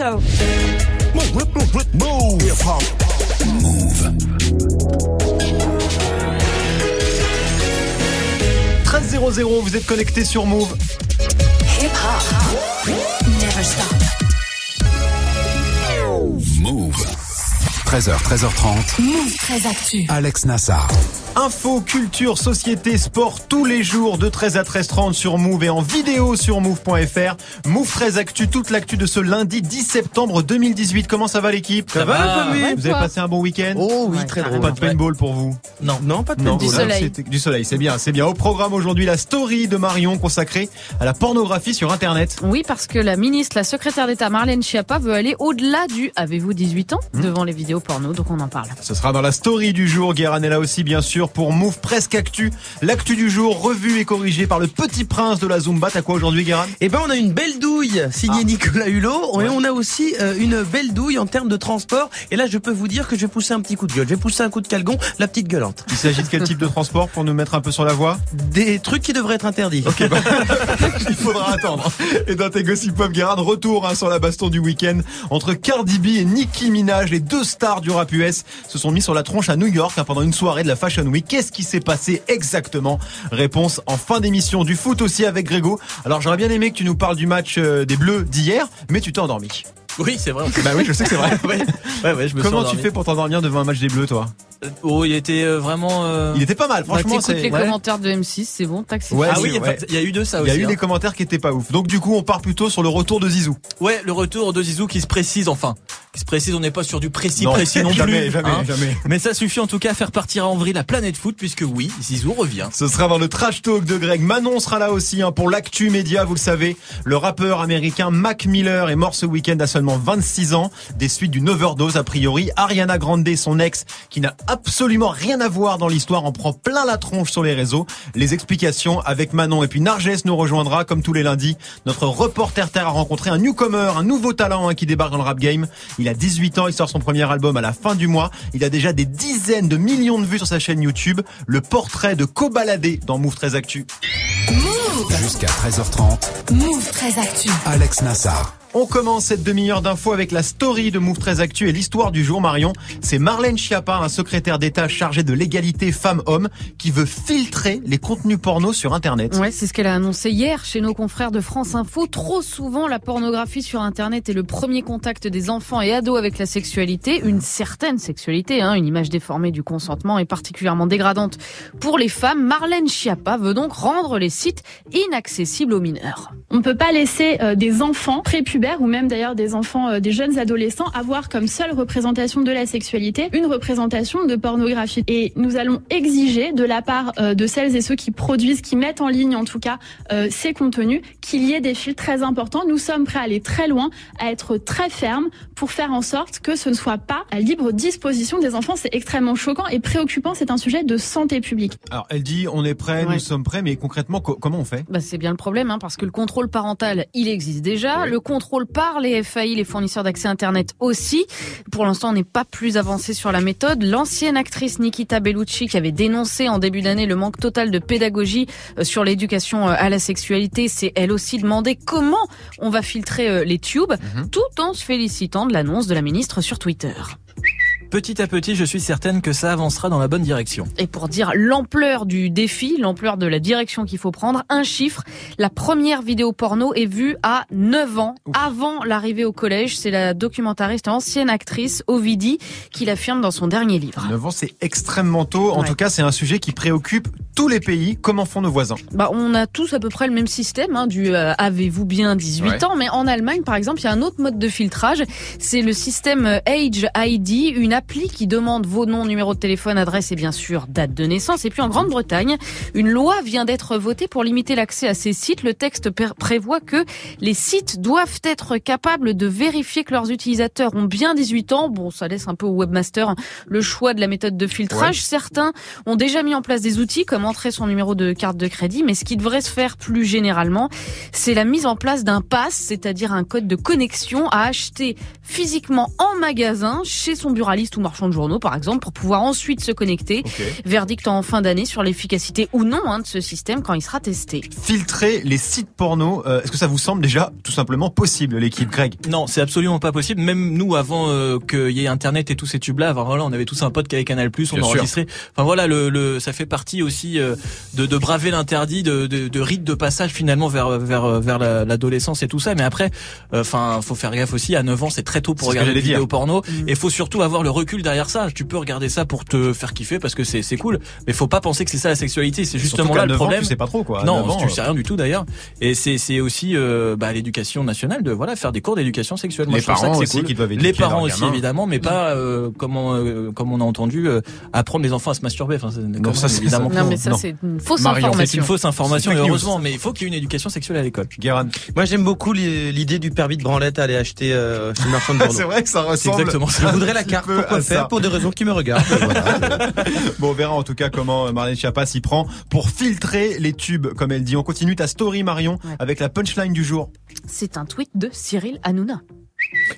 so. Move. 13 00, vous êtes connecté sur Move. Hip hop. Never stop. Move. 13h, 13h30. Move très actu. Alex Nassar. Info, culture, société, sport tous les jours de 13 à 13h30 sur Move et en vidéo sur move.fr. Move 13 Actu, toute l'actu de ce lundi 10 septembre 2018. Comment ça va l'équipe? Ça va, la famille Vous avez passé un bon week-end? Oh oui, Ouais, très drôle. Pas de paintball pour vous? Non, non, pas de Non, paintball. Du soleil. Du soleil, c'est bien, c'est bien. Au programme aujourd'hui, la story de Marion consacrée à la pornographie sur Internet. Oui, parce que la ministre, la secrétaire d'État Marlène Schiappa veut aller au-delà du avez-vous 18 ans? Devant les vidéos porno, donc on en parle. Ce sera dans la story du jour. Guérin est là aussi, bien sûr, pour Move Presque Actu. L'actu du jour, revue et corrigée par le petit prince de la Zumba. T'as quoi aujourd'hui, Guérin? Eh ben, on a une belle douille signée Ah. Nicolas Hulot. Ouais. Et on a aussi euh, une belle douille en termes de transport. Et là, je peux vous dire que je vais pousser un petit coup de gueule. Je vais pousser un coup de calgon, la petite gueulante. Il s'agit de quel type de transport pour nous mettre un peu sur la voie? Des trucs qui devraient être interdits. Ok, bah, il faudra attendre. Et dans tes gossip pop, Guérin, retour hein, sur la baston du week-end entre Cardi B et Nicki Minaj, les deux stars du rap US, se sont mis sur la tronche à New York hein, pendant une soirée de la Fashion Week. Qu'est-ce qui s'est passé exactement? Réponse en fin d'émission du foot aussi avec Grégo. Alors j'aurais bien aimé que tu nous parles du match euh, des Bleus d'hier, mais tu t'es endormi. Oui, c'est vrai. Bah oui, je sais que c'est vrai. ouais, ouais, ouais, je me suis Comment tu fais pour t'endormir devant un match des Bleus, toi Oh, il était euh, vraiment. euh, Il était pas mal, Bah, franchement. C'est- les ouais. commentaires de M6, c'est bon, taxi. Ouais, Ah c'est- oui, ouais. il y a eu de ça Il aussi. y a eu hein. des commentaires qui étaient pas ouf. Donc du coup, on part plutôt sur le retour de Zizou. Ouais, le retour de Zizou qui se précise enfin. Qui se précise, on n'est pas sur du précis Non, précis non jamais, plus. jamais, hein. jamais. Mais ça suffit en tout cas à faire partir en vrille la planète foot puisque oui, Zizou revient. Ce sera dans le trash talk de Greg. Manon sera là aussi hein, pour l'actu média, vous le savez. Le rappeur américain Mac Miller est mort ce week-end à seulement 26 ans, des suites d'une overdose a priori. Ariana Grande, son ex, qui n'a absolument rien à voir dans l'histoire, en prend plein la tronche sur les réseaux. Les explications avec Manon et puis Narges nous rejoindra comme tous les lundis. Notre reporter terre a rencontré un newcomer, un nouveau talent hein, qui débarque dans le rap game. Il a 18 ans, il sort son premier album à la fin du mois. Il a déjà des dizaines de millions de vues sur sa chaîne YouTube. Le portrait de Cobaladé dans Move 13 Actu. Jusqu'à 13h30. Move très actu. Alex Nassar. On commence cette demi-heure d'infos avec la story de Move 13 Actu et l'histoire du jour, Marion. C'est Marlène Schiappa, un secrétaire d'État chargé de l'égalité femmes-hommes, qui veut filtrer les contenus porno sur Internet. Ouais, c'est ce qu'elle a annoncé hier chez nos confrères de France Info. Trop souvent, la pornographie sur Internet est le premier contact des enfants et ados avec la sexualité, une certaine sexualité, hein, une image déformée du consentement est particulièrement dégradante pour les femmes. Marlène Schiappa veut donc rendre les sites inaccessibles aux mineurs. On ne peut pas laisser euh, des enfants ou même d'ailleurs des enfants, euh, des jeunes adolescents avoir comme seule représentation de la sexualité une représentation de pornographie. Et nous allons exiger de la part euh, de celles et ceux qui produisent, qui mettent en ligne en tout cas euh, ces contenus, qu'il y ait des filtres très importants. Nous sommes prêts à aller très loin, à être très fermes pour faire en sorte que ce ne soit pas à libre disposition des enfants. C'est extrêmement choquant et préoccupant. C'est un sujet de santé publique. Alors, elle dit, on est prêt, Ouais. nous sommes prêts, mais concrètement, co- comment on fait? Bah, c'est bien le problème, hein, parce que le contrôle parental, il existe déjà. Le contrôle par les FAI, les fournisseurs d'accès Internet aussi. Pour l'instant, on n'est pas plus avancé sur la méthode. L'ancienne actrice Nikita Bellucci, qui avait dénoncé en début d'année le manque total de pédagogie euh, sur l'éducation euh, à la sexualité, s'est elle aussi demandé comment on va filtrer euh, les tubes, Mhm. tout en se félicitant de l'annonce de la ministre sur Twitter. Petit à petit, je suis certaine que ça avancera dans la bonne direction. Et pour dire l'ampleur du défi, l'ampleur de la direction qu'il faut prendre, un chiffre, la première vidéo porno est vue à 9 ans, Ouf. avant l'arrivée au collège. C'est la documentariste et ancienne actrice Ovidie qui l'affirme dans son dernier livre. 9 ans, c'est extrêmement tôt. En Ouais. tout cas, c'est un sujet qui préoccupe tous les pays. Comment font nos voisins? Bah, on a tous à peu près le même système hein, du euh, avez-vous bien 18 Ouais. ans, mais en Allemagne, par exemple, il y a un autre mode de filtrage. C'est le système Age ID, une appli qui demande vos noms, numéro de téléphone, adresse et bien sûr date de naissance. Et puis en Grande-Bretagne, une loi vient d'être votée pour limiter l'accès à ces sites. Le texte prévoit que les sites doivent être capables de vérifier que leurs utilisateurs ont bien 18 ans. Bon, ça laisse un peu au webmaster le choix de la méthode de filtrage. Certains ont déjà mis en place des outils comme entrer son numéro de carte de crédit, mais ce qui devrait se faire plus généralement, c'est la mise en place d'un pass, c'est-à-dire un code de connexion à acheter physiquement en magasin chez son buraliste journalistes ou marchands de journaux, par exemple, pour pouvoir ensuite se connecter. Ok. Verdict en fin d'année sur l'efficacité ou non hein, de ce système quand il sera testé. Filtrer les sites porno, euh, est-ce que ça vous semble déjà tout simplement possible, l'équipe Greg? Non, c'est absolument pas possible. Même nous, avant euh, qu'il y ait Internet et tous ces tubes-là, avant, voilà, on avait tous un pote qui avait Canal+, on Bien sûr. enregistrait. Enfin voilà, le, le, ça fait partie aussi euh, de, de braver l'interdit, de, de, de rite de passage finalement vers vers vers la- l'adolescence et tout ça. Mais après, euh, enfin, faut faire gaffe aussi. À 9 ans, c'est très tôt pour regarder des vidéos porno. Et faut surtout avoir le recul derrière ça. Tu peux regarder ça pour te faire kiffer parce que c'est c'est cool. Mais faut pas penser que c'est ça la sexualité. C'est justement là le 9 ans, problème. tu sais pas trop quoi. Non, 9 ans, tu euh, sais rien du tout d'ailleurs. Et c'est c'est aussi euh, bah, l'éducation nationale de voilà faire des cours d'éducation sexuelle. Moi, Les je ça parents que c'est aussi cool. qui doivent Les parents aussi évidemment, mais pas euh, comme on, euh, comme on a entendu euh, apprendre les enfants à se masturber. Enfin, c'est- quand ça, c'est- évidemment. ça- Non, mais ça non. c'est une fausse Marion, C'est information. une fausse information, C'est et fake news. heureusement, mais il faut qu'il y ait une éducation sexuelle à l'école. Guérin. Moi, j'aime beaucoup l'i- l'idée du permis de branlette à aller acheter euh, chez le marchand de. C'est vrai que ça C'est ressemble. exactement Je ça. voudrais la carte. Faire ça. Pour des raisons qui me regardent. Voilà. Bon, on verra en tout cas comment euh, Marlène Schiappa s'y prend pour filtrer les tubes, comme elle dit. On continue ta story Marion Ouais. avec la punchline du jour. C'est un tweet de Cyril Hanouna.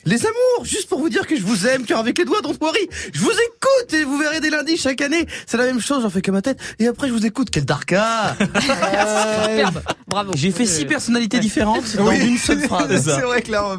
Les amours, juste pour vous dire que je vous aime, cœur avec les doigts, don't worry. Je vous écoute et vous verrez dès lundi chaque année. C'est la même chose, j'en fais que ma tête. Et après, je vous écoute. Quel darka Superbe. Bravo. J'ai fait six personnalités différentes dans Oui. une seule phrase. C'est vrai que là, euh,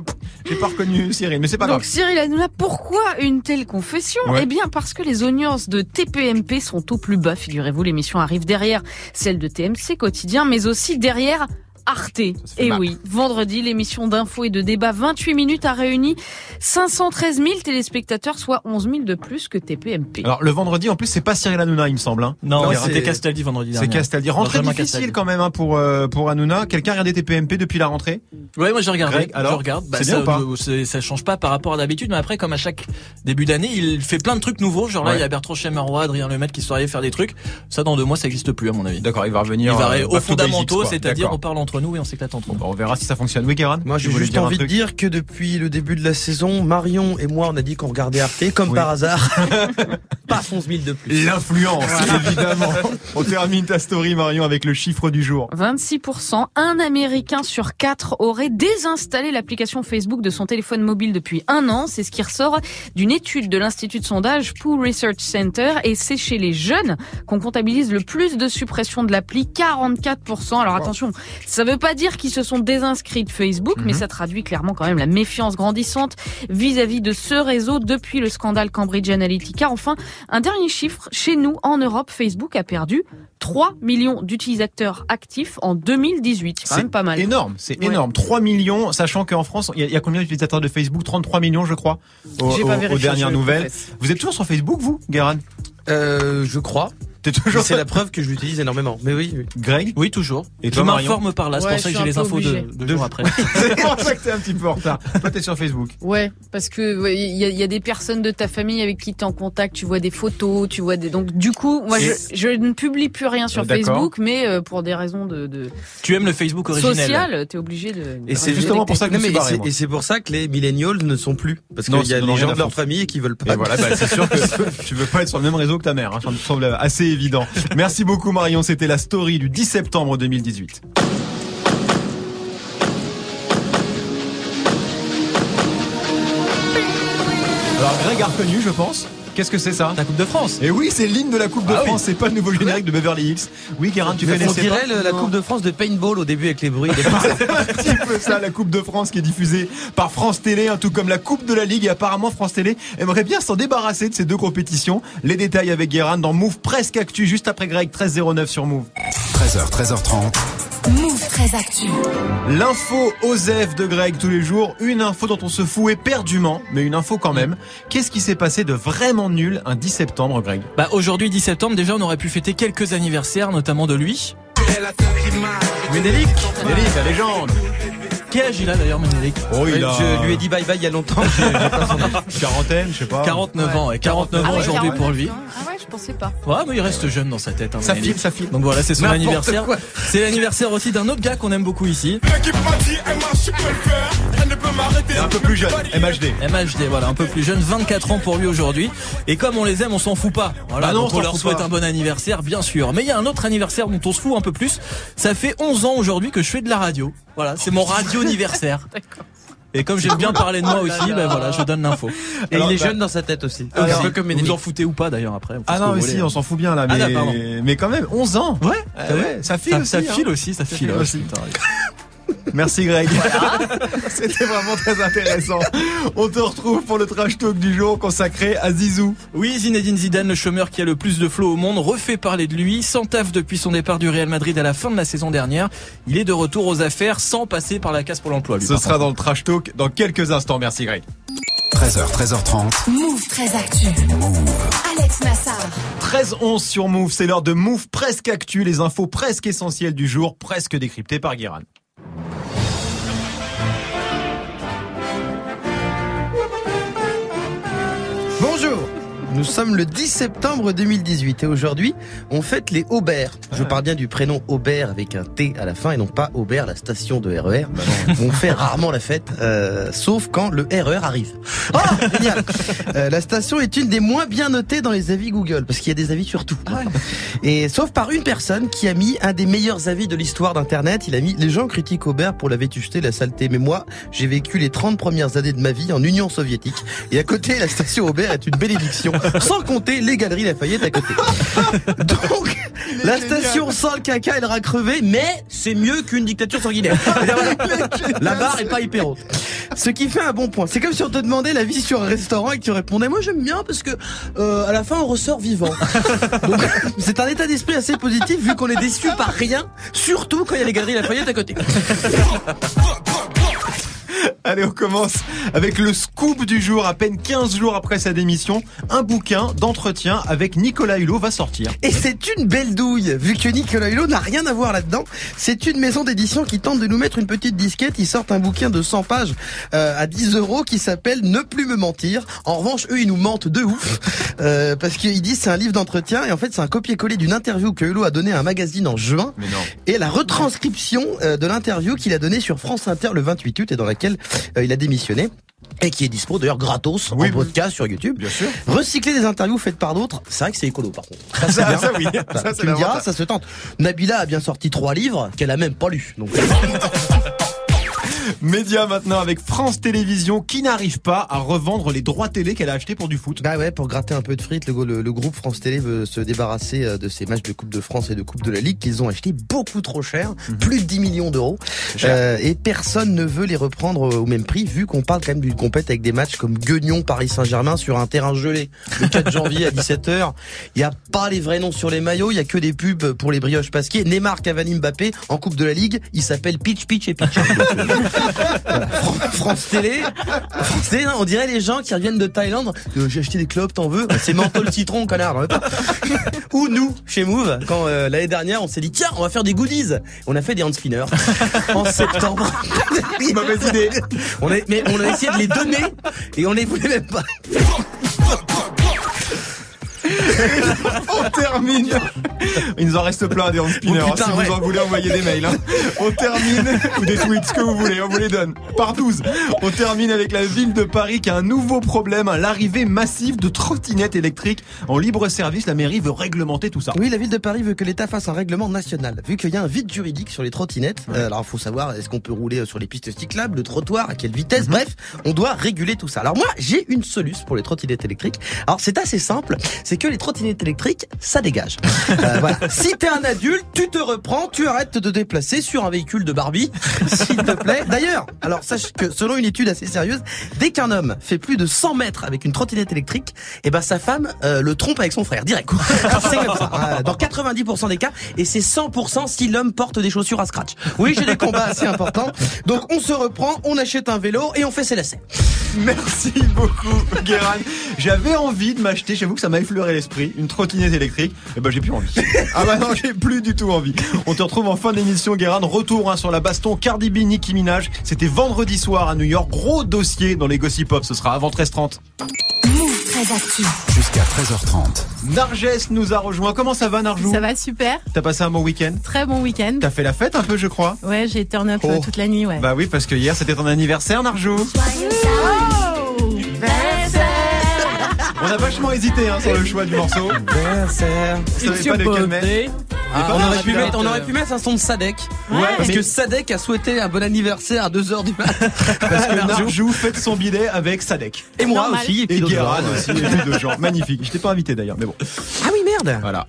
j'ai pas reconnu Cyril, mais c'est pas Donc grave. Cyril Hanouna, pourquoi une telle confession Ouais. Eh bien parce que les audiences de TPMP sont au plus bas, figurez-vous. L'émission arrive derrière celle de TMC quotidien, mais aussi derrière Arte. Et mal. oui, vendredi, l'émission d'info et de débat 28 minutes a réuni 513 000 téléspectateurs, soit 11 000 de plus que TPMP. Alors le vendredi, en plus, c'est pas Cyril Hanouna, il me semble. Hein. Non, Non, c'était c'est- Castaldi vendredi C'est dernier. Castaldi. Rentrée Benjamin difficile Castaldi. quand même hein, pour euh, pour Hanouna. Quelqu'un a regardé TPMP depuis la rentrée? Ouais, moi j'ai regardé. Greg, alors, je regarde. Bah, c'est ça, bien ou pas? euh, c'est- ça change pas par rapport à d'habitude, mais après, comme à chaque début d'année, il fait plein de trucs nouveaux. Genre là, Ouais. il y a Bertrand Chemeroy, Adrien Lemaitre qui sont allés faire des trucs. Ça, dans deux mois, ça existe plus, à mon avis. D'accord, il va Il revenir. va euh, aux fondamentaux, c'est-à-dire on parle entre nous et on s'éclate entre nous. Bon, on verra si ça fonctionne. Oui, Guérin Moi, j'ai voulais juste dire envie de dire que depuis le début de la saison, Marion et moi, on a dit qu'on regardait Arte, comme Oui. par hasard. Pas 11 000 de plus. L'influence, évidemment. On termine ta story, Marion, avec le chiffre du jour. 26%, un Américain sur quatre aurait désinstallé l'application Facebook de son téléphone mobile depuis un an. C'est ce qui ressort d'une étude de l'Institut de sondage Pew Research Center. Et c'est chez les jeunes qu'on comptabilise le plus de suppression de l'appli, 44%. Alors attention, ça veut pas dire qu'ils se sont désinscrits de Facebook, mais ça traduit clairement quand même la méfiance grandissante vis-à-vis de ce réseau depuis le scandale Cambridge Analytica. Enfin, un dernier chiffre, chez nous, en Europe, Facebook a perdu 3 millions d'utilisateurs actifs en 2018. C'est quand même pas mal. Énorme, c'est Ouais. énorme. 3 millions, sachant qu'en France, il y, a- il y a combien d'utilisateurs de Facebook? 33 millions, je crois, au- pas aux, vérifié, dernières nouvelles. Vous êtes toujours sur Facebook, vous, Guérin? Euh, je crois. T'es toujours C'est la preuve que je l'utilise énormément. Mais oui, oui. Greg Oui, toujours. Et je toi, Marion m'informe par là, c'est Ouais, pour ça que j'ai les infos de, obligée. deux jours après. C'est pour ça que t'es un petit peu en retard. Toi, t'es sur Facebook. Ouais, parce que ouais, il y, a, il y a des personnes de ta famille avec qui tu es en contact, tu vois des photos, tu vois des donc du coup, moi je, ne publie plus rien sur Euh. Facebook, mais euh, pour des raisons de, de Tu aimes le Facebook originel sociales, tu es obligé de Et de c'est justement pour ça que et c'est- pour ça que les millennials ne sont plus. Parce qu'il y a les rien gens de leur famille qui veulent pas. Et voilà, bah, c'est sûr que tu veux pas être sur le même réseau que ta mère. Ça me semble assez Merci beaucoup Marion, c'était la story du 10 septembre 2018. Alors Greg a reconnu, je pense. Qu'est-ce que c'est ça La Coupe de France. Et oui, c'est l'hymne de la Coupe de Ah oui. France, c'est pas le nouveau générique de Beverly Hills. Oui, Guérin, tu on connaissais pas dirait la Coupe de France de paintball au début avec les bruits. C'est un petit peu ça, la Coupe de France qui est diffusée par France Télé, hein, tout comme la Coupe de la Ligue. Et apparemment, France Télé aimerait bien s'en débarrasser de ces deux compétitions. Les détails avec Guérin dans Move Presque Actu, juste après Greg, 1309 sur Move. 13h, 13h30. Move très actu. L'info Osef de Greg tous les jours. Une info dont on se fout éperdument, mais une info quand même. Qu'est-ce qui s'est passé de vraiment nul un 10 septembre, Greg? Bah aujourd'hui 10 septembre déjà on aurait pu fêter quelques anniversaires notamment de lui. Ménélic Ménélic, la légende Quel âge il a d'ailleurs Ménélic Oh, il a Je lui ai dit bye bye il y a longtemps. j'ai- pas son quarantaine, je sais pas. 49 ans et 49 Ah ans ouais, aujourd'hui 49, pour lui. Ah ouais, je pensais pas. Ouais mais il reste jeune dans sa tête. Hein, Ça file, ça file. Donc voilà c'est son anniversaire. C'est l'anniversaire aussi d'un autre gars qu'on aime beaucoup ici. Et un peu plus jeune, MHD. MHD, voilà, un peu plus jeune, 24 ans pour lui aujourd'hui. Et comme on les aime, on s'en fout pas. Voilà, Bah non, donc on leur souhaite pas. un bon anniversaire, bien sûr. Mais il y a un autre anniversaire dont on se fout un peu plus. Ça fait 11 ans aujourd'hui que je fais de la radio. Voilà, c'est mon radio anniversaire. Et comme j'aime bien parler de moi aussi, ben voilà, je donne l'info. Et Alors, il est bah- jeune dans sa tête aussi. Alors, un peu comme Vous en foutez ou pas d'ailleurs après. Ah non, mais si, on s'en fout bien là. Ah, Mais, mais quand même, 11 ans. Ouais, Ah ouais, ça file ça, aussi. ça hein. file aussi, ça, Ça file aussi. Merci Greg. C'était vraiment très intéressant. On te retrouve pour le trash talk du jour consacré à Zizou. Oui, Zinedine Zidane, le chômeur qui a le plus de flow au monde, refait parler de lui, sans taf depuis son départ du Real Madrid à la fin de la saison dernière. Il est de retour aux affaires sans passer par la casse pour l'emploi. lui, Ce sera dans le trash talk dans quelques instants. Merci Greg. 13h, 13h30. Move très actu. Alex Nassar. 13-11 sur Move, c'est l'heure de Move presque actu, les infos presque essentielles du jour, presque décryptées par Guérin. Bonjour nous sommes le 10 septembre 2018 et aujourd'hui, on fête les Aubert. Je parle bien du prénom Aubert avec un T à la fin et non pas Aubert, la station de RER. On fait rarement la fête, euh, sauf quand le RER arrive. Oh, génial Euh, La station est une des moins bien notées dans les avis Google, parce qu'il y a des avis sur tout. Et sauf par une personne qui a mis un des meilleurs avis de l'histoire d'Internet. Il a mis « Les gens critiquent Aubert pour la vétusté, la saleté. Mais moi, j'ai vécu les 30 premières années de ma vie en Union soviétique. Et à côté, la station Aubert est une bénédiction. Sans compter les galeries Lafayette à côté. Donc, la station sent le caca et le rat crevé, mais c'est mieux qu'une dictature sanguinaire. Voilà, La barre est pas hyper haute. Ce qui fait un bon point. C'est comme si on te demandait l'avis sur un restaurant et que tu répondais moi j'aime bien parce que euh, à la fin on ressort vivant. Donc c'est un état d'esprit assez positif vu qu'on est déçu par rien, surtout quand il y a les galeries Lafayette à côté. Allez, on commence avec le scoop du jour. À peine 15 jours après sa démission, un bouquin d'entretien avec Nicolas Hulot va sortir. Et c'est une belle douille, vu que Nicolas Hulot n'a rien à voir là-dedans. C'est une maison d'édition qui tente de nous mettre une petite disquette. Ils sortent un bouquin de 100 pages euh, à 10 euros qui s'appelle Ne plus me mentir. En revanche, eux, ils nous mentent de ouf. Euh, parce qu'ils disent c'est un livre d'entretien et en fait c'est un copier-coller d'une interview que Hulot a donné à un magazine en juin. Mais non. Et la retranscription euh, de l'interview qu'il a donnée sur France Inter le 28 août et dans laquelle euh, il a démissionné. Et qui est dispo d'ailleurs gratos Oui, en podcast sur YouTube. Bien sûr. Recycler des interviews faites par d'autres, c'est vrai que c'est écolo par contre. Ça, bien. ça, oui. Ça, tu me diras, ça se tente. Nabila a bien sorti trois livres qu'elle a même pas lus. Donc, Média maintenant avec France Télévisions qui n'arrive pas à revendre les droits télé qu'elle a achetés pour du foot. bah ouais, pour gratter un peu de frites, le, le- le groupe France Télé veut se débarrasser euh, de ces matchs de Coupe de France et de Coupe de la Ligue qu'ils ont achetés beaucoup trop cher, plus de 10 millions d'euros. Euh, et personne ne veut les reprendre au même prix, vu qu'on parle quand même d'une compète avec des matchs comme Guignon Paris Saint-Germain sur un terrain gelé le 4 janvier à 17h. Il n'y a pas les vrais noms sur les maillots, il y a que des pubs pour les brioches pasquier. Neymar, Cavani, Mbappé en Coupe de la Ligue, il s'appelle Pitch, Pitch et Pitch. France Télé, France Télé, on dirait les gens qui reviennent de Thaïlande. Euh, J'ai acheté des clopes, t'en veux? C'est menthol citron, connard. Ou nous, chez Move, quand euh, l'année dernière, on s'est dit tiens, on va faire des goodies. On a fait des hand spinners en septembre. Mauvaise idée. On a, mais on a essayé de les donner et on les voulait même pas. On termine. Il nous en reste plein des hand spinners. Oh, putain, si ouais. vous en voulez, envoyez des mails. hein. On termine ou des tweets, ce que vous voulez, on vous les donne par 12. On termine avec la ville de Paris qui a un nouveau problème, hein, l'arrivée massive de trottinettes électriques en libre service. La mairie veut réglementer tout ça. Oui, la ville de Paris veut que l'État fasse un règlement national. Vu qu'il y a un vide juridique sur les trottinettes, euh, alors il faut savoir est-ce qu'on peut rouler sur les pistes cyclables, le trottoir, à quelle vitesse, bref, on doit réguler tout ça. Alors moi, j'ai une solution pour les trottinettes électriques. Alors c'est assez simple, c'est que les trottinettes électriques, ça dégage. Euh, voilà. Si t'es un adulte, tu te reprends, tu arrêtes de te déplacer sur un véhicule de Barbie, s'il te plaît. D'ailleurs, alors sache que selon une étude assez sérieuse, dès qu'un homme fait plus de 100 mètres avec une trottinette électrique, eh ben sa femme euh, le trompe avec son frère direct. C'est comme ça. Euh, Dans 90% des cas, et c'est 100% si l'homme porte des chaussures à scratch. Oui, j'ai des combats assez importants. Donc on se reprend, on achète un vélo et on fait ses lacets. Merci beaucoup, Guérin. J'avais envie de m'acheter, j'avoue que ça m'a effleuré l'esprit, une trottinette électrique. Et ben j'ai plus envie. Ah bah non, j'ai plus du tout envie. On te retrouve en fin d'émission, Guérin. Retour hein, sur la baston Cardi B, Nicki Minaj. C'était vendredi soir à New York. Gros dossier dans les Gossip Pop. Ce sera avant 13h30. Move très actu. Jusqu'à 13h30. Narges nous a rejoint. Comment ça va, Narjou? Ça va super, T'as passé un bon week-end? Très bon week-end. T'as fait la fête un peu, je crois? Ouais, j'ai turn up Oh. toute la nuit, ouais. Bah oui, parce que hier c'était ton anniversaire, Narjou. On a vachement hésité hein, sur le choix du morceau. On savait pas lequel mettre. Ah, on, aurait pu mettre, on aurait pu mettre un son de Sadek. Ouais, Parce mais- que Sadek a souhaité un bon anniversaire à 2h du matin. Parce que Narjou fête son bidet avec Sadek. Et moi Normal. aussi. Et puis Et gens. aussi, et puis d'autres gens. Magnifique. Je t'ai pas invité d'ailleurs, mais bon. Ah oui, merde. Voilà.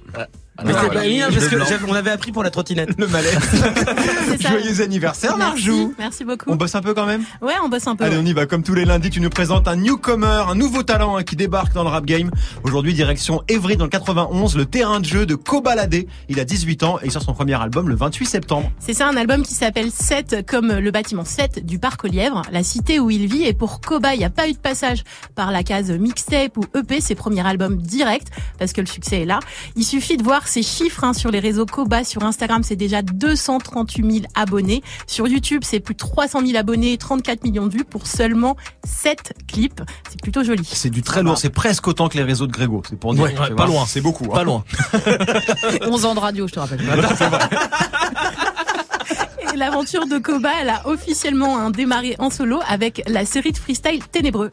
Mais Alors, c'est pas voilà. bien parce que blanc. j'avais- on avait appris pour la trottinette. Le malaise. Joyeux anniversaire, Merci, Narjou. merci beaucoup. On bosse un peu quand même? Ouais, on bosse un peu. Allez, on y va. Comme tous les lundis, tu nous présentes un newcomer, un nouveau talent hein, qui débarque dans le rap game. Aujourd'hui, direction Evry dans le 91, le terrain de jeu de Kobalade. Il a 18 ans et il sort son premier album le 28 septembre. C'est ça, un album qui s'appelle 7 comme le bâtiment 7 du parc aux Lièvres, la cité où il vit. Et pour Koba, il n'y a pas eu de passage par la case mixtape ou EP, ses premiers albums direct, parce que le succès est là. Il suffit de voir ses chiffres hein, sur les réseaux Koba. Sur Instagram, c'est déjà 238 000 abonnés. Sur YouTube, c'est plus de 300 000 abonnés et 34 millions de vues pour seulement 7 clips. C'est plutôt joli. C'est du très lourd. C'est presque autant que les réseaux de Grégo. C'est pour dire. Ouais, tu ouais, vois. pas loin. C'est beaucoup. hein. Pas loin. 11 ans de radio, je te rappelle. Et l'aventure de Koba, elle a officiellement hein, démarré en solo avec la série de freestyle Ténébreux.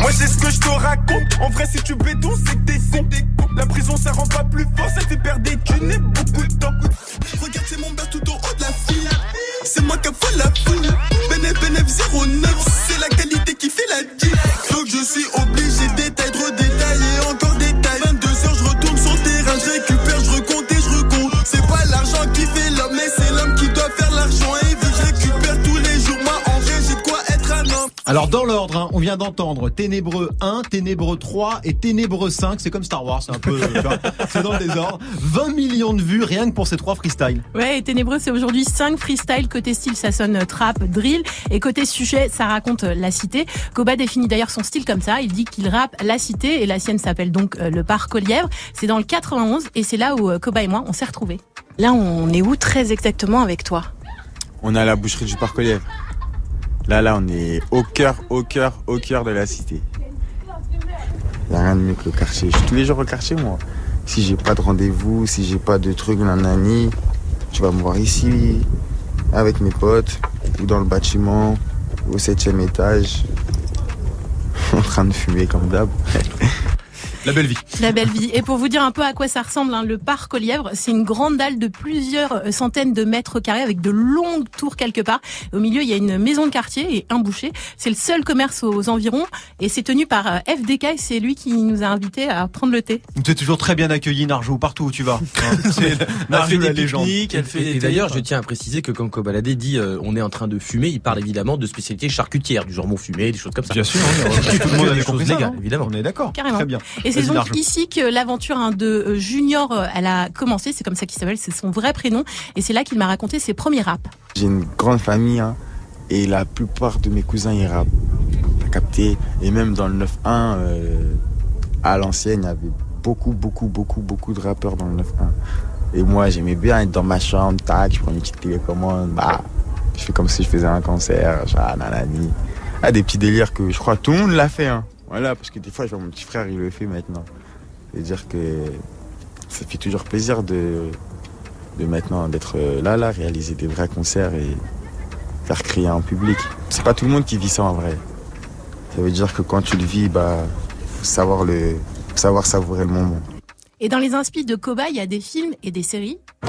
Moi j'ai ce que je te raconte. En vrai, si tu béton, c'est que t'es. La prison, ça rend pas plus fort, ça fait perdre des thunes et beaucoup de temps. Regarde, c'est mon beurre tout au haut de la file. C'est moi qui fait la foule. Benef, Benef 09, c'est la qualité qui fait la diff. Donc je suis obligé de Alors dans l'ordre, hein, on vient d'entendre Ténébreux 1, Ténébreux 3 et Ténébreux 5. C'est comme Star Wars, c'est un peu, c'est dans le désordre. 20 millions de vues rien que pour ces trois freestyles. Ouais, et Ténébreux, c'est aujourd'hui 5 freestyle. Côté style, ça sonne trap, drill. Et côté sujet, ça raconte euh, la cité. Koba définit d'ailleurs son style comme ça. Il dit qu'il rappe la cité et la sienne s'appelle donc euh, le parc aux lièvres. C'est dans le 91 et c'est là où euh, Koba et moi, on s'est retrouvés. Là, on est où très exactement avec toi? On est à la boucherie du Parc aux Lièvres. Là, là, on est au cœur, au cœur, au cœur de la cité. Y a rien de mieux que le quartier. Je suis tous les jours au quartier, moi. Si j'ai pas de rendez-vous, si j'ai pas de trucs, nanani, tu vas me voir ici, avec mes potes, ou dans le bâtiment, au septième étage, en train de fumer comme d'hab. La belle vie. La belle vie. Et pour vous dire un peu à quoi ça ressemble, hein, le parc aux lièvres, c'est une grande dalle de plusieurs euh, centaines de mètres carrés avec de longues tours quelque part. Au milieu, il y a une maison de quartier et un boucher. C'est le seul commerce aux environs et c'est tenu par euh, FDK et c'est lui qui nous a invités à prendre le thé. Tu es toujours très bien accueilli, Narjou, partout où tu vas. Hein, c'est Elle fait des pique-niques, elle fait Et, des d'ailleurs, je tiens à préciser que quand Kobalade dit euh, on est en train de fumer, il parle évidemment de spécialités charcutières, du jambon fumé, des choses comme ça. Bien sûr, hein, tout le monde Des avait choses légales, non évidemment. On est d'accord. Carrément. Très bien. Et c'est donc ici que l'aventure hein, de euh, Junior, euh, elle a commencé. C'est comme ça qu'il s'appelle, c'est son vrai prénom. Et c'est là qu'il m'a raconté ses premiers raps. J'ai une grande famille hein, et la plupart de mes cousins ils rappent. T'as capté? Et même dans le 9-1, euh, à l'ancienne, il y avait beaucoup, beaucoup, beaucoup, beaucoup de rappeurs dans le 9-1. Et moi, j'aimais bien être dans ma chambre, tac, je prends une petite télécommande, bah, je fais comme si je faisais un concert, genre, nanani. Ah, des petits délires que je crois tout le monde l'a fait. Hein. Voilà, parce que des fois, je vois mon petit frère, il le fait maintenant. C'est-à-dire que ça fait toujours plaisir de, de maintenant d'être euh, là, là, réaliser des vrais concerts et faire crier en public. C'est pas tout le monde qui vit ça en vrai. Ça veut dire que quand tu le vis, bah, faut savoir le, faut savoir savourer le moment. Et dans les inspi de Koba, il y a des films et des séries. Tout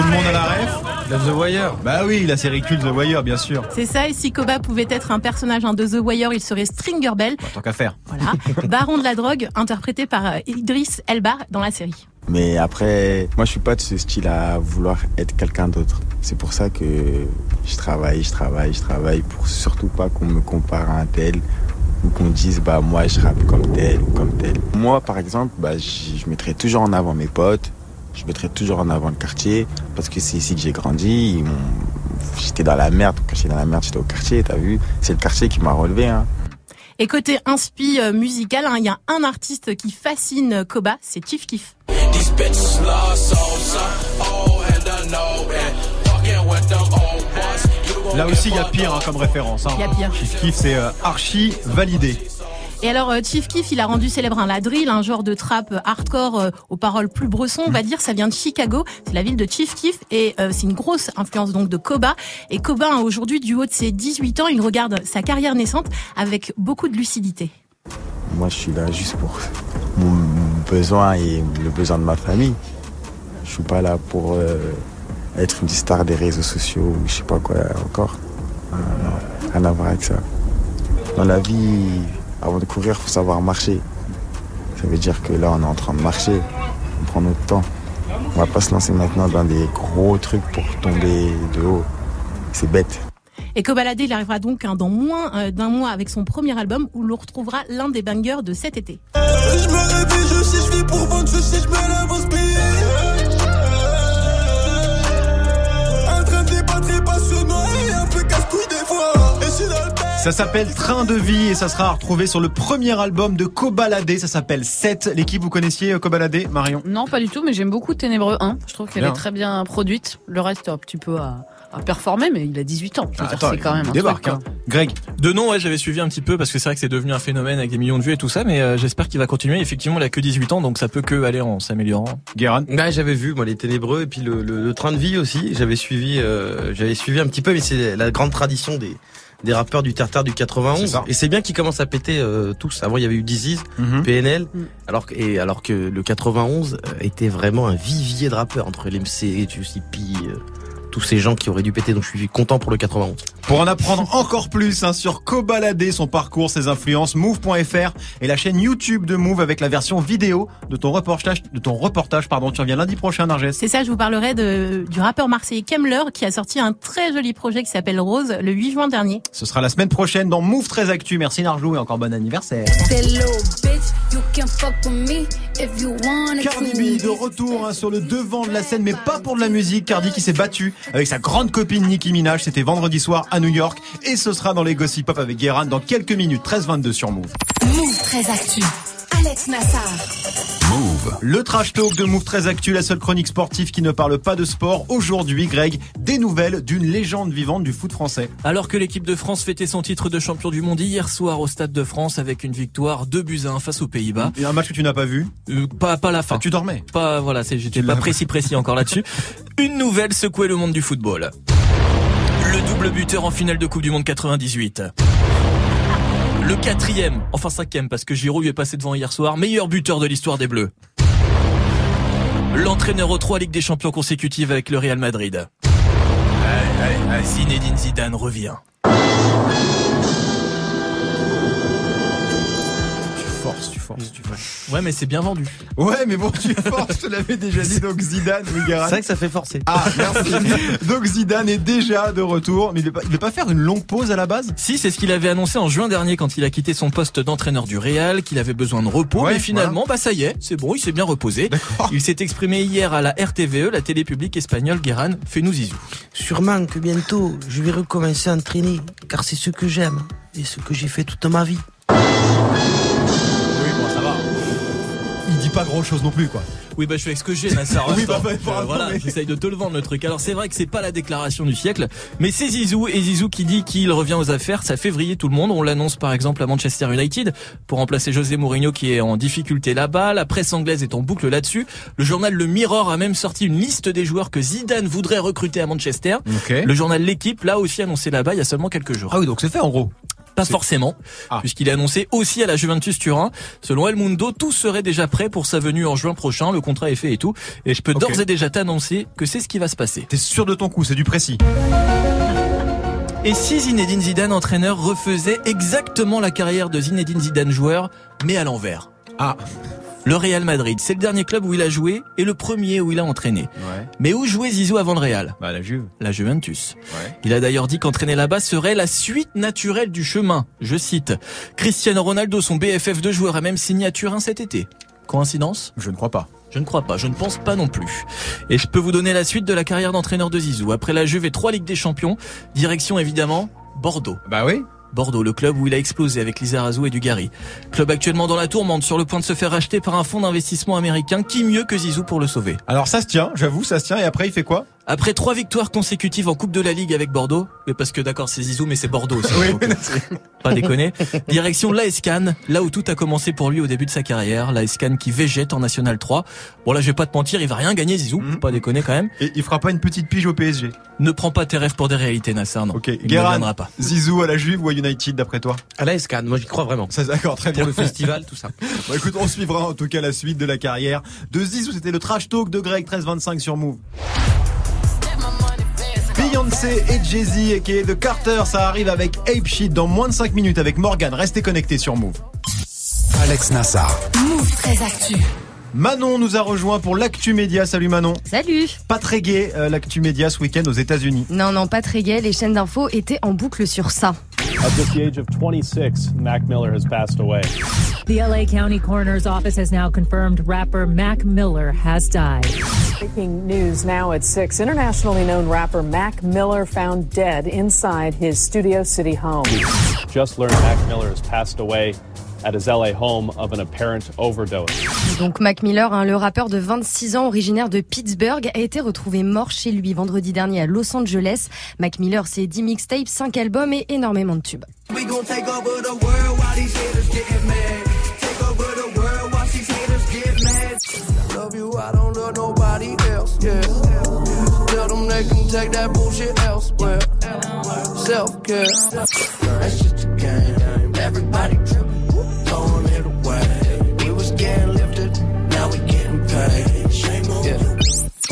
le monde à la ref? The Wire. Bah oui, la série culte The Wire, bien sûr. C'est ça, et si Koba pouvait être un personnage hein, de The Wire, il serait Stringer Bell, Tant qu'à faire. voilà, baron de la drogue, interprété par euh, Idris Elba dans la série. Mais après, moi je suis pas de ce style à vouloir être quelqu'un d'autre. C'est pour ça que je travaille, je travaille, je travaille pour surtout pas qu'on me compare à un tel ou qu'on dise bah moi je rappe comme tel ou comme tel. Moi par exemple, bah je je mettrai toujours en avant mes potes, je mettrai toujours en avant le quartier parce que c'est ici que j'ai grandi. J'étais dans la merde, quand j'étais dans la merde, j'étais au quartier, t'as vu? C'est le quartier qui m'a relevé. Hein. Et côté inspi euh, musical, hein, il y a un artiste qui fascine euh, Koba, c'est Chief. You gon' Là aussi, il y a pire hein, comme référence. Hein. Il y a pire. Chief Keef, c'est euh, archi validé. Et alors euh, Chief Keef, il a rendu célèbre un la drill, un genre de trap hardcore euh, aux paroles plus bressons, on va dire. Ça vient de Chicago, c'est la ville de Chief Keef et euh, c'est une grosse influence donc de Koba. Et Koba, aujourd'hui, du haut de ses 18 ans, il regarde sa carrière naissante avec beaucoup de lucidité. Moi, je suis là juste pour mon besoin et le besoin de ma famille. Je suis pas là pour être une star des réseaux sociaux ou je sais pas quoi encore. Rien à voir avec ça. Dans la vie, avant de courir, faut savoir marcher. Ça veut dire que là, on est en train de marcher. On prend notre temps. On va pas se lancer maintenant dans des gros trucs pour tomber de haut. C'est bête. Et Cobaladé, il arrivera donc hein, dans moins euh, d'un mois avec son premier album où l'on retrouvera l'un des bangers de cet été. Je me réveille, je sais, je vis pour vendre, je sais, je me lève Ça s'appelle Train de vie et ça sera retrouvé sur le premier album de Cobaladé. Ça s'appelle 7. L'équipe, vous connaissiez euh, Cobaladé, Marion? Non, pas du tout, mais j'aime beaucoup Ténébreux 1. Je trouve qu'elle est très bien produite. Le reste, un petit peu à, à performer, mais il a 18 ans. Ah, c'est quand même un débarque, truc, hein. Greg, De nom, ouais, j'avais suivi un petit peu parce que c'est vrai que c'est devenu un phénomène avec des millions de vues et tout ça, mais euh, j'espère qu'il va continuer. Effectivement, il a que 18 ans, donc ça peut que aller en s'améliorant. Guérin? Ouais, j'avais vu moi les ténébreux et puis le, le- le train de vie aussi. J'avais suivi, euh, j'avais suivi un petit peu, mais c'est la grande tradition des des rappeurs du terre du C'est 91. ça. Et c'est bien qu'ils commencent à péter euh, tous. Avant, il y avait eu Disease, Mhm. PNL, Mm. alors que et alors que le 91 euh, était vraiment un vivier de rappeurs entre l'MC, JCP, euh, tous ces gens qui auraient dû péter. Donc je suis content pour le 91. Pour en apprendre encore plus hein, sur Cobaladé, son parcours, ses influences, move.fr et la chaîne YouTube de Move avec la version vidéo de ton reportage, de ton reportage, pardon. Tu reviens lundi prochain, Narges. C'est ça, je vous parlerai de, du rappeur marseillais Kemler qui a sorti un très joli projet qui s'appelle Rose le 8 juin dernier. Ce sera la semaine prochaine dans Move 13 Actu. Merci Narjou et encore bon anniversaire. Little bitch, you can fuck with me Cardi. B de retour hein, sur le devant de la scène, mais pas pour de la musique. Cardi qui s'est battue avec sa grande copine Nicki Minaj. C'était vendredi soir à New York et ce sera dans les Gossip Pop avec Guérin dans quelques minutes. 13-22 sur Move. Move très actu. Alex Nassar. Move. Le trash talk de Move 13 Actu, la seule chronique sportive qui ne parle pas de sport. Aujourd'hui, Greg, des nouvelles d'une légende vivante du foot français. Alors que l'équipe de France fêtait son titre de champion du monde hier soir au Stade de France avec une victoire 2 buts à 1 face aux Pays-Bas. Il y a un match que tu n'as pas vu. Euh, pas, pas la fin. Ah, tu dormais. Pas, voilà, c'est, j'étais Tu pas précis précis encore là-dessus. Une nouvelle secouait le monde du football. Le double buteur en finale de Coupe du Monde 98. Le quatrième, enfin cinquième, parce que Giroud lui est passé devant hier soir, meilleur buteur de l'histoire des Bleus. L'entraîneur aux trois Ligues des Champions consécutives avec le Real Madrid. Zinedine Zidane revient. Forces, tu forces, tu forces. Ouais, mais c'est bien vendu. Ouais, mais bon, tu forces, je te l'avais déjà dit, donc Zidane. C'est vrai que ça fait forcer. Ah, merci. donc Zidane est déjà de retour, mais il ne va, pas- pas faire une longue pause à la base? Si, c'est ce qu'il avait annoncé en juin dernier quand il a quitté son poste d'entraîneur du Real, qu'il avait besoin de repos, Ouais, mais finalement, bah ça y est, c'est bon, il s'est bien reposé. D'accord. Il s'est exprimé hier à la RTVE, la télé publique espagnole, Guéran, fais-nous zizou. Sûrement que bientôt je vais recommencer à entraîner, car c'est ce que j'aime et ce que j'ai fait toute ma vie. Pas grand chose non plus, quoi. Oui, bah je fais ce que j'ai, Nassar. Oui, bah, bah, pardon, voilà, mais- j'essaye de te le vendre le truc. Alors c'est vrai que c'est pas la déclaration du siècle, mais c'est Zizou et Zizou qui dit qu'il revient aux affaires, ça fait vriller tout le monde. On l'annonce par exemple à Manchester United pour remplacer José Mourinho qui est en difficulté là-bas. La presse anglaise est en boucle là-dessus. Le journal Le Mirror a même sorti une liste des joueurs que Zidane voudrait recruter à Manchester. Le journal L'équipe l'a aussi annoncé là-bas il y a seulement quelques jours. Ah oui, donc c'est fait en gros. Pas forcément, Ah. puisqu'il est annoncé aussi à la Juventus Turin. Selon El Mundo, tout serait déjà prêt pour sa venue en juin prochain. Le contrat est fait et tout. Et je peux d'ores et déjà t'annoncer que c'est ce qui va se passer. T'es sûr de ton coup, c'est du précis. Et si Zinedine Zidane, entraîneur, refaisait exactement la carrière de Zinedine Zidane, joueur, mais à l'envers? Ah. Le Real Madrid, c'est le dernier club où il a joué et le premier où il a entraîné. Ouais. Mais où jouait Zizou avant le Real? Bah la Juve. La Juventus. Ouais. Il a d'ailleurs dit qu'entraîner là-bas serait la suite naturelle du chemin. Je cite. Cristiano Ronaldo, son BFF de joueur, a même signé à Turin cet été. Coïncidence? Je ne crois pas. Je ne crois pas, je ne pense pas non plus. Et je peux vous donner la suite de la carrière d'entraîneur de Zizou. Après la Juve et trois Ligues des Champions, direction évidemment Bordeaux. Bah oui. Bordeaux, le club où il a explosé avec Lizarazu et Dugarry. Club actuellement dans la tourmente, sur le point de se faire racheter par un fonds d'investissement américain. Qui mieux que Zizou pour le sauver? Alors ça se tient, j'avoue, ça se tient. Et après, il fait quoi? Après trois victoires consécutives en Coupe de la Ligue avec Bordeaux, mais parce que d'accord c'est Zizou mais c'est Bordeaux aussi. Oui, pas déconner. Direction l'AS Cannes, là où tout a commencé pour lui au début de sa carrière, l'AS Cannes qui végète en National 3. Bon là je vais pas te mentir, il va rien gagner Zizou, Mhm. pas déconner quand même. Et il fera pas une petite pige au PSG. Ne prends pas tes rêves pour des réalités Nassar, non. Ok, Il ne Guérin, viendra pas. Zizou à la Juve ou à United d'après toi? À la SCAN, moi j'y crois vraiment. Ça d'accord, très bien. Pour le festival, tout ça. Bon, écoute, on suivra en tout cas la suite de la carrière de Zizou. C'était le trash talk de Greg 1325 sur Move. Beyoncé et Jay-Z et qui est de Carter, ça arrive avec Ape Shit dans moins de 5 minutes avec Morgan. Restez connectés sur Move. Alex Nassar. Move très actu. Manon nous a rejoint pour l'actu média. Salut Manon. Salut Pas très gay euh, l'actu média ce week-end aux États-Unis. Non, non, pas très gai. Les chaînes d'infos étaient en boucle sur ça. At just the age of 26, Mac Miller has passed away. The LA County Coroner's Office has now confirmed rapper Mac Miller has died. Breaking news now at 6. Internationally known rapper Mac Miller found dead inside his Studio City home. Just learned Mac Miller has passed away at his LA home of an apparent overdose. Donc Mac Miller, hein, le rappeur de 26 ans originaire de Pittsburgh, a été retrouvé mort chez lui vendredi dernier à Los Angeles. Mac Miller, c'est 10 mixtapes, 5 albums et énormément de tubes. We gon' take over the world while these haters getting mad. Take over the world while these haters get mad. I love you, I don't love nobody else, yeah. Tell them they can take that bullshit elsewhere. Self care, that's just a game. everybody tripping. Don't let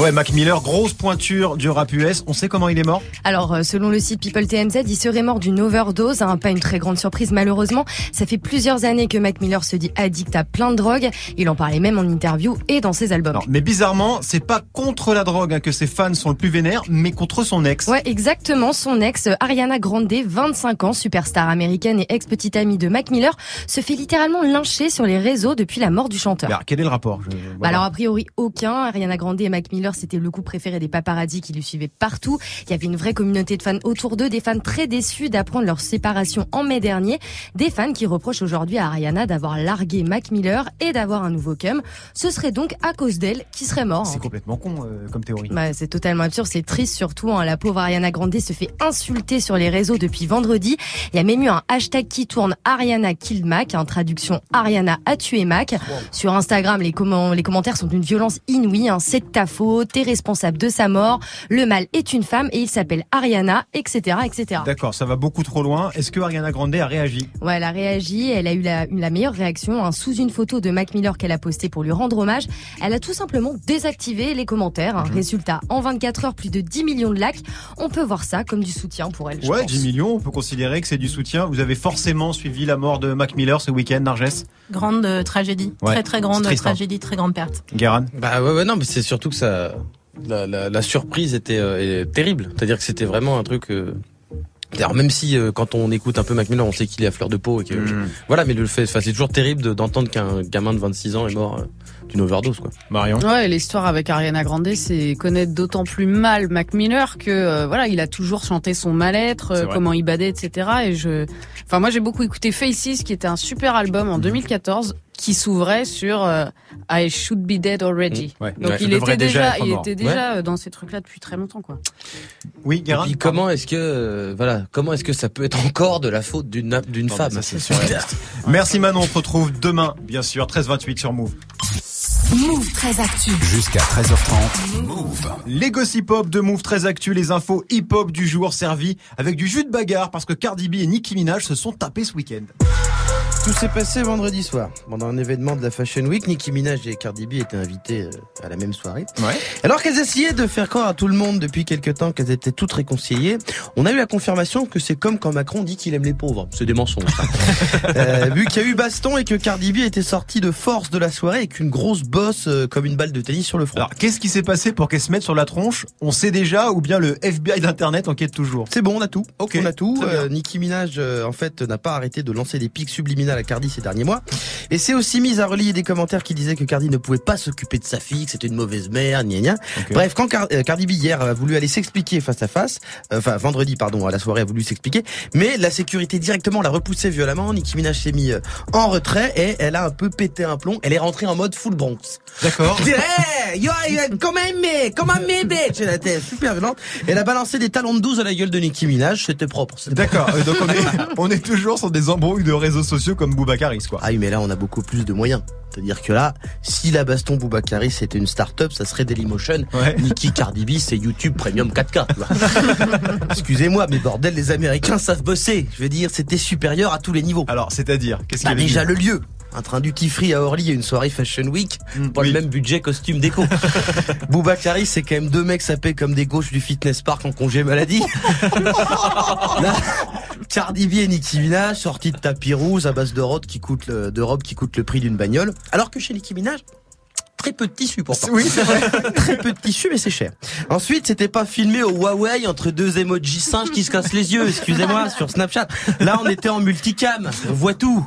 Ouais, Mac Miller, grosse pointure du rap US. On sait comment il est mort Alors, euh, selon le site People TMZ, il serait mort d'une overdose. Hein, pas une très grande surprise, malheureusement. Ça fait plusieurs années que Mac Miller se dit addict à plein de drogues. Il en parlait même en interview et dans ses albums. Non, mais bizarrement, c'est pas contre la drogue hein, que ses fans sont le plus vénères, mais contre son ex. Ouais, exactement. Son ex, Ariana Grande, 25 ans, superstar américaine et ex-petite amie de Mac Miller, se fait littéralement lyncher sur les réseaux depuis la mort du chanteur. Mais alors, quel est le rapport? Je- Bah alors a priori aucun. Ariana Grande et Mac Miller, c'était le coup préféré des paparazzis qui lui suivaient partout. Il y avait une vraie communauté de fans autour d'eux, des fans très déçus d'apprendre leur séparation en mai dernier, des fans qui reprochent aujourd'hui à Ariana d'avoir largué Mac Miller et d'avoir un nouveau cum. Ce serait donc à cause d'elle qui serait mort. C'est complètement con euh, comme théorie. Bah, c'est totalement absurde, c'est triste surtout. Hein. La pauvre Ariana Grande se fait insulter sur les réseaux depuis vendredi. Il y a même eu un hashtag qui tourne Ariana killed Mac, en traduction Ariana a tué Mac. Sur Instagram, les, comment- les commentaires sont d'une violence inouïe. Hein. C'est de ta faute, t'es responsable de sa mort, le mal est une femme et il s'appelle Ariana, etc., etc. D'accord, ça va beaucoup trop loin. Est-ce que Ariana Grande a réagi? Ouais, elle a réagi, elle a eu la, la meilleure réaction hein, sous une photo de Mac Miller qu'elle a postée pour lui rendre hommage. Elle a tout simplement désactivé les commentaires. hein. Résultat, en 24 heures, plus de 10 millions de likes. On peut voir ça comme du soutien pour elle. je Ouais, pense. 10 millions, on peut considérer que c'est du soutien. Vous avez forcément suivi la mort de Mac Miller ce week-end, Narges Grande euh, tragédie. Ouais, Très très grande hein. tragédie, très grande perte. Guéran Bah ouais, ouais, non, mais c'est surtout que ça, la, la, la surprise était euh, terrible. C'est-à-dire que c'était vraiment un truc. euh, Alors même si euh, quand on écoute un peu Mac Miller, on sait qu'il est à fleur de peau et que Mm. voilà, mais le fait, c'est toujours terrible de- d'entendre qu'un gamin de 26 ans est mort euh, d'une overdose quoi. Marion? Ouais, l'histoire avec Ariana Grande, c'est connaître d'autant plus mal Mac Miller que euh, voilà, il a toujours chanté son mal-être, euh, comment il badait, etc. Et je, enfin moi j'ai beaucoup écouté Faces, qui était un super album Mhm. en 2014, qui s'ouvrait sur euh, I Should Be Dead Already. Ouais. Donc Ouais, il était déjà il était déjà dans ces trucs-là depuis très longtemps quoi. Oui, Et Guérin puis comment est-ce que euh, voilà, comment est-ce que ça peut être encore de la faute d'une d'une femme ça. Merci Manon, on se retrouve demain, bien sûr, 13-28 sur Move. Move très actu. Jusqu'à 13h30. Move. Les gossip hop de Move très actu, les infos hip hop du jour servis avec du jus de bagarre parce que Cardi B et Nicki Minaj se sont tapés ce week-end. Tout s'est passé vendredi soir. Pendant un événement de la Fashion Week, Nicki Minaj et Cardi B étaient invités euh, à la même soirée. Ouais. Alors qu'elles essayaient de faire croire à tout le monde depuis quelque temps qu'elles étaient toutes réconciliées, on a eu la confirmation que c'est comme quand Macron dit qu'il aime les pauvres. C'est des mensonges. Euh, vu qu'il y a eu baston et que Cardi B était sortie de force de la soirée avec une grosse bosse euh, comme une balle de tennis sur le front. Alors, qu'est-ce qui s'est passé pour qu'elles se mettent sur la tronche? On sait déjà ou bien le FBI d'internet enquête toujours? C'est bon, on a tout. Ok, on a tout. Euh, Nicki Minaj, en fait, n'a pas arrêté de lancer des pics subliminales à Cardi ces derniers mois. Et c'est aussi mise à relayer des commentaires qui disaient que Cardi ne pouvait pas s'occuper de sa fille, que c'était une mauvaise mère, gna gna. Bref, quand Car- euh, Cardi B hier a voulu aller s'expliquer face à face, euh, enfin vendredi pardon, à la soirée a voulu s'expliquer, mais la sécurité directement l'a repoussé violemment. Nicki Minaj s'est mis euh, en retrait et elle a un peu pété un plomb. Elle est rentrée en mode full Bronx. D'accord. Hey, yo, come on me, come on me, bitch. Elle était super violente. Elle a balancé des talons de 12 à la gueule de Nicki Minaj. C'était propre. c'était D'accord. Donc on est, on est toujours sur des embrouilles de réseaux sociaux comme Boubacaris, quoi. Ah oui, mais là, on a beaucoup plus de moyens. C'est-à-dire que là, si la baston Boubacaris c'était une start-up, ça serait Dailymotion. Nikki Cardi B, c'est YouTube Premium 4K. tu vois. Excusez-moi, mais bordel, les Américains savent bosser. Je veux dire, c'était supérieur à tous les niveaux. Alors, c'est-à-dire, qu'est-ce qu'il bah, y avait déjà le lieu. Un train duty free à Orly et une soirée Fashion Week Mm, pour le même budget costume déco. Boubacaris, c'est quand même deux mecs sapés comme des gauches du fitness park en congé maladie. Là, Cardi B et Nicki Minaj sortis de tapis rouge à base de robes qui coûtent le, de robes qui coûtent le prix d'une bagnole. Alors que chez Nicki Minaj, très peu de tissu pourtant. Oui, c'est vrai. très peu de tissu, mais c'est cher. Ensuite, c'était pas filmé au Huawei entre deux emojis singes qui se cassent les yeux, excusez-moi, sur Snapchat. Là, on était en multicam. On voit tout.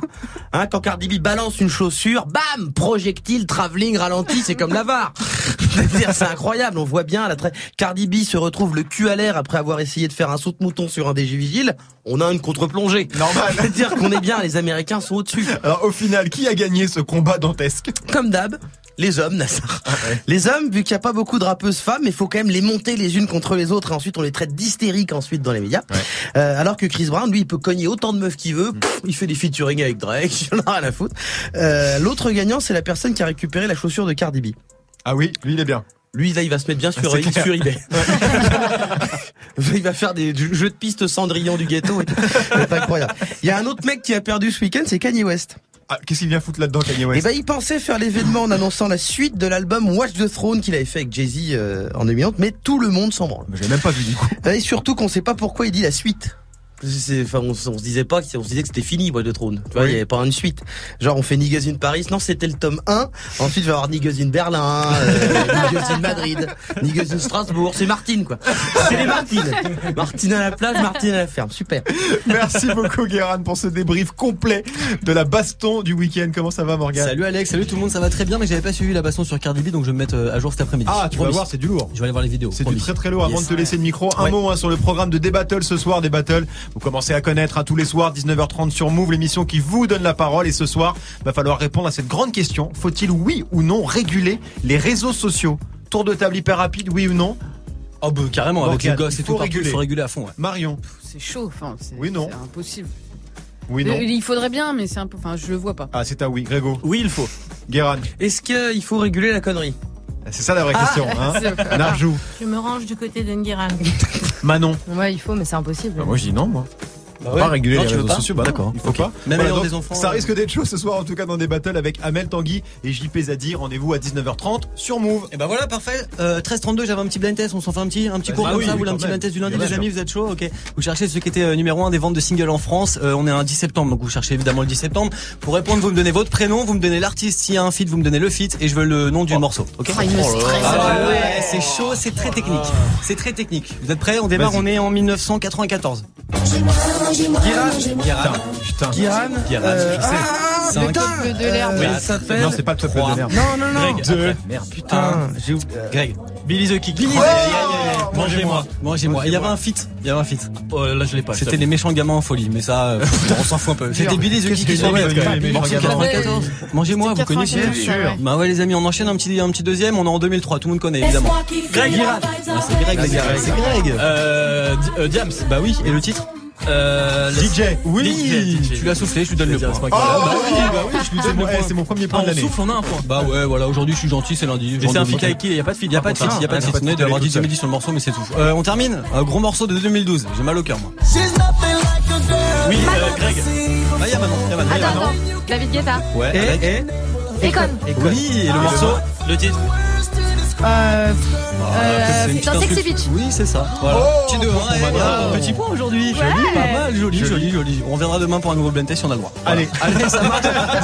Hein, quand Cardi B balance une chaussure, bam, projectile, travelling, ralenti, c'est comme la VAR. C'est-à-dire, c'est incroyable. On voit bien la tra- Cardi B se retrouve le cul à l'air après avoir essayé de faire un saut de mouton sur un DG vigile. On a une contre-plongée. Normal. C'est-à-dire qu'on est bien, les Américains sont au-dessus. Alors au final, qui a gagné ce combat dantesque? Comme d'hab, les hommes, Nassar. Les hommes, vu qu'il n'y a pas beaucoup de rappeuses femmes, il faut quand même les monter les unes contre les autres et ensuite on les traite d'hystériques ensuite dans les médias. Euh, alors que Chris Brown, lui, il peut cogner autant de meufs qu'il veut. Pff, il fait des featuring avec Drake, il en a rien à foutre. Euh, L'autre gagnant, c'est la personne qui a récupéré la chaussure de Cardi B. Ah oui, lui il est bien. Lui, là, il va se mettre bien sur, C'est clair. sur eBay. il va faire des jeux de piste Cendrillon du ghetto. C'est incroyable. Il y a un autre mec qui a perdu ce week-end, c'est Kanye West. Ah, qu'est-ce qu'il vient foutre là-dedans, Kanye West ben, il pensait faire l'événement en annonçant la suite de l'album Watch the Throne qu'il avait fait avec Jay-Z euh, en 2011, mais tout le monde s'en branle. Je l'ai même pas vu du coup. Et surtout qu'on sait pas pourquoi il dit la suite. C'est- Enfin, on, on se disait pas, que- on se disait que c'était fini, Watch the Throne. Tu vois, il y avait pas une suite. Genre, on fait Niggas in Paris. Non, c'était le tome 1. Ensuite, il va y avoir Niggas in Berlin, euh, Niggas in Madrid, Niggas in Strasbourg. C'est Martine, quoi. C'est les Martines. Martine à la plage, Martine à la ferme. Super. Merci beaucoup, Guérin, pour ce débrief complet de la baston du week-end. Comment ça va, Morgane? Salut Alex, salut tout le monde, ça va très bien, mais j'avais pas suivi la baston sur Cardi B, donc je vais me mettre euh, à jour cet après-midi. Ah, tu vas voir, c'est du lourd. Je vais aller voir les vidéos. C'est du très très lourd. Avant Yes. de te laisser le micro, un Ouais. mot hein, sur le programme de Débattle ce soir. Débattle, vous commencez à connaître à tous les soirs, 19h30 sur Move, l'émission qui vous donne la parole. Et ce soir, va falloir répondre à cette grande question. Faut-il, oui ou non, réguler les réseaux sociaux? Tour de table hyper rapide, oui ou non? Oh bah carrément, avec les gosses il et faut tout, partout, il réguler. faut réguler à fond. Ouais. Marion C'est chaud, enfin, c'est Oui, non. c'est impossible. Oui, non. Il faudrait bien, mais c'est un peu, enfin, je le vois pas. Ah, c'est à oui. Grégo Oui, il faut. Guéran Est-ce qu'il faut réguler la connerie? C'est ça la vraie question. Hein Narjou Je me range du côté de Nguiran. Manon Ouais, il faut, mais c'est impossible. Bah, Moi, je dis non, moi. Bah Pas réguler Non, les réseaux sociaux, bah D'accord. il faut Ok. pas. Même Voilà, donc, des enfants. Ça euh, risque d'être chaud ce soir, en tout cas dans des battles avec Amel Tanguy et JP Zadi. Rendez-vous à 19h30 sur Move. Et bah voilà, parfait. Euh, 13-32, j'avais un petit blind test, on s'en fait un petit, un petit Bah, cours bah comme oui, ça, oui, vous voulez un petit blind test du lundi, les amis, vous êtes chaud, ok. Vous cherchez ce qui était euh, numéro 1 des ventes de singles en France, Euh, on est un 10 septembre, donc vous cherchez évidemment le 10 septembre. Pour répondre, vous me donnez votre prénom, vous me donnez l'artiste, s'il y a un feat, vous me donnez le feat, et je veux le nom du morceau, ok Oh. Ah ouais, ouais, c'est chaud, c'est très technique. C'est très technique. Vous êtes prêts? On démarre, on est en 1994. Guiran Putain. Guiran Guiran, euh, je sais. ah, C'est un putain, peuple de l'herbe. Oui. ça s'appelle... Non, c'est pas le peuple de l'herbe. Non, non, non. Greg. Merde. Putain, j'ai oublié. euh, Greg. Billy the Kick. Billy the Oh. Mangez-moi. Mangez-moi. Il y avait un feat. Il y avait un feat. Oh, là, je l'ai pas. C'était les méchants gamins en folie, mais ça, euh, on s'en fout un peu. C'était Billy the Kick que qui c'est saurait. que les méchants Morceau gamins 94. Mangez-moi, vous connaissez 94, sûr. ouais. Bah ouais les amis, on enchaîne un petit, un petit deuxième, on est en 2003, tout le monde connaît évidemment. Greg Girard. Ah, c'est Greg, les gars, c'est Greg. Euh, Diams. Bah oui, et le titre? Euh, DJ. Oui, DJ, DJ. tu l'as soufflé, je lui donne le point. Oh, bah oui, bah oui, je lui C'est donne mon le- point. C'est mon premier Ah, point de on l'année. souffle, on a un point. Bah ouais, voilà, aujourd'hui je suis gentil, c'est lundi. Et c'est un feat avec qui Il y a pas de feat. Il y a pas de feat, il y a pas de feat. On est d'avoir sur le morceau, mais c'est tout. Euh, on termine. Un gros morceau de 2012. J'ai mal au cœur, moi. Oui, euh, Greg. Ah, y'a Manon, y'a Manon. Attends. David Guetta. Ouais, Et, avec- et, Econ. Oui, et le morceau, le titre. Euh, Ah, euh, petite Sexy Beach. Oui, c'est ça. Voilà. Petit deux, hein, voilà. Petit point aujourd'hui. Joli, pas mal, joli, joli, joli. On reviendra demain pour un nouveau blind test si on a le droit. Allez. Allez, ça marche.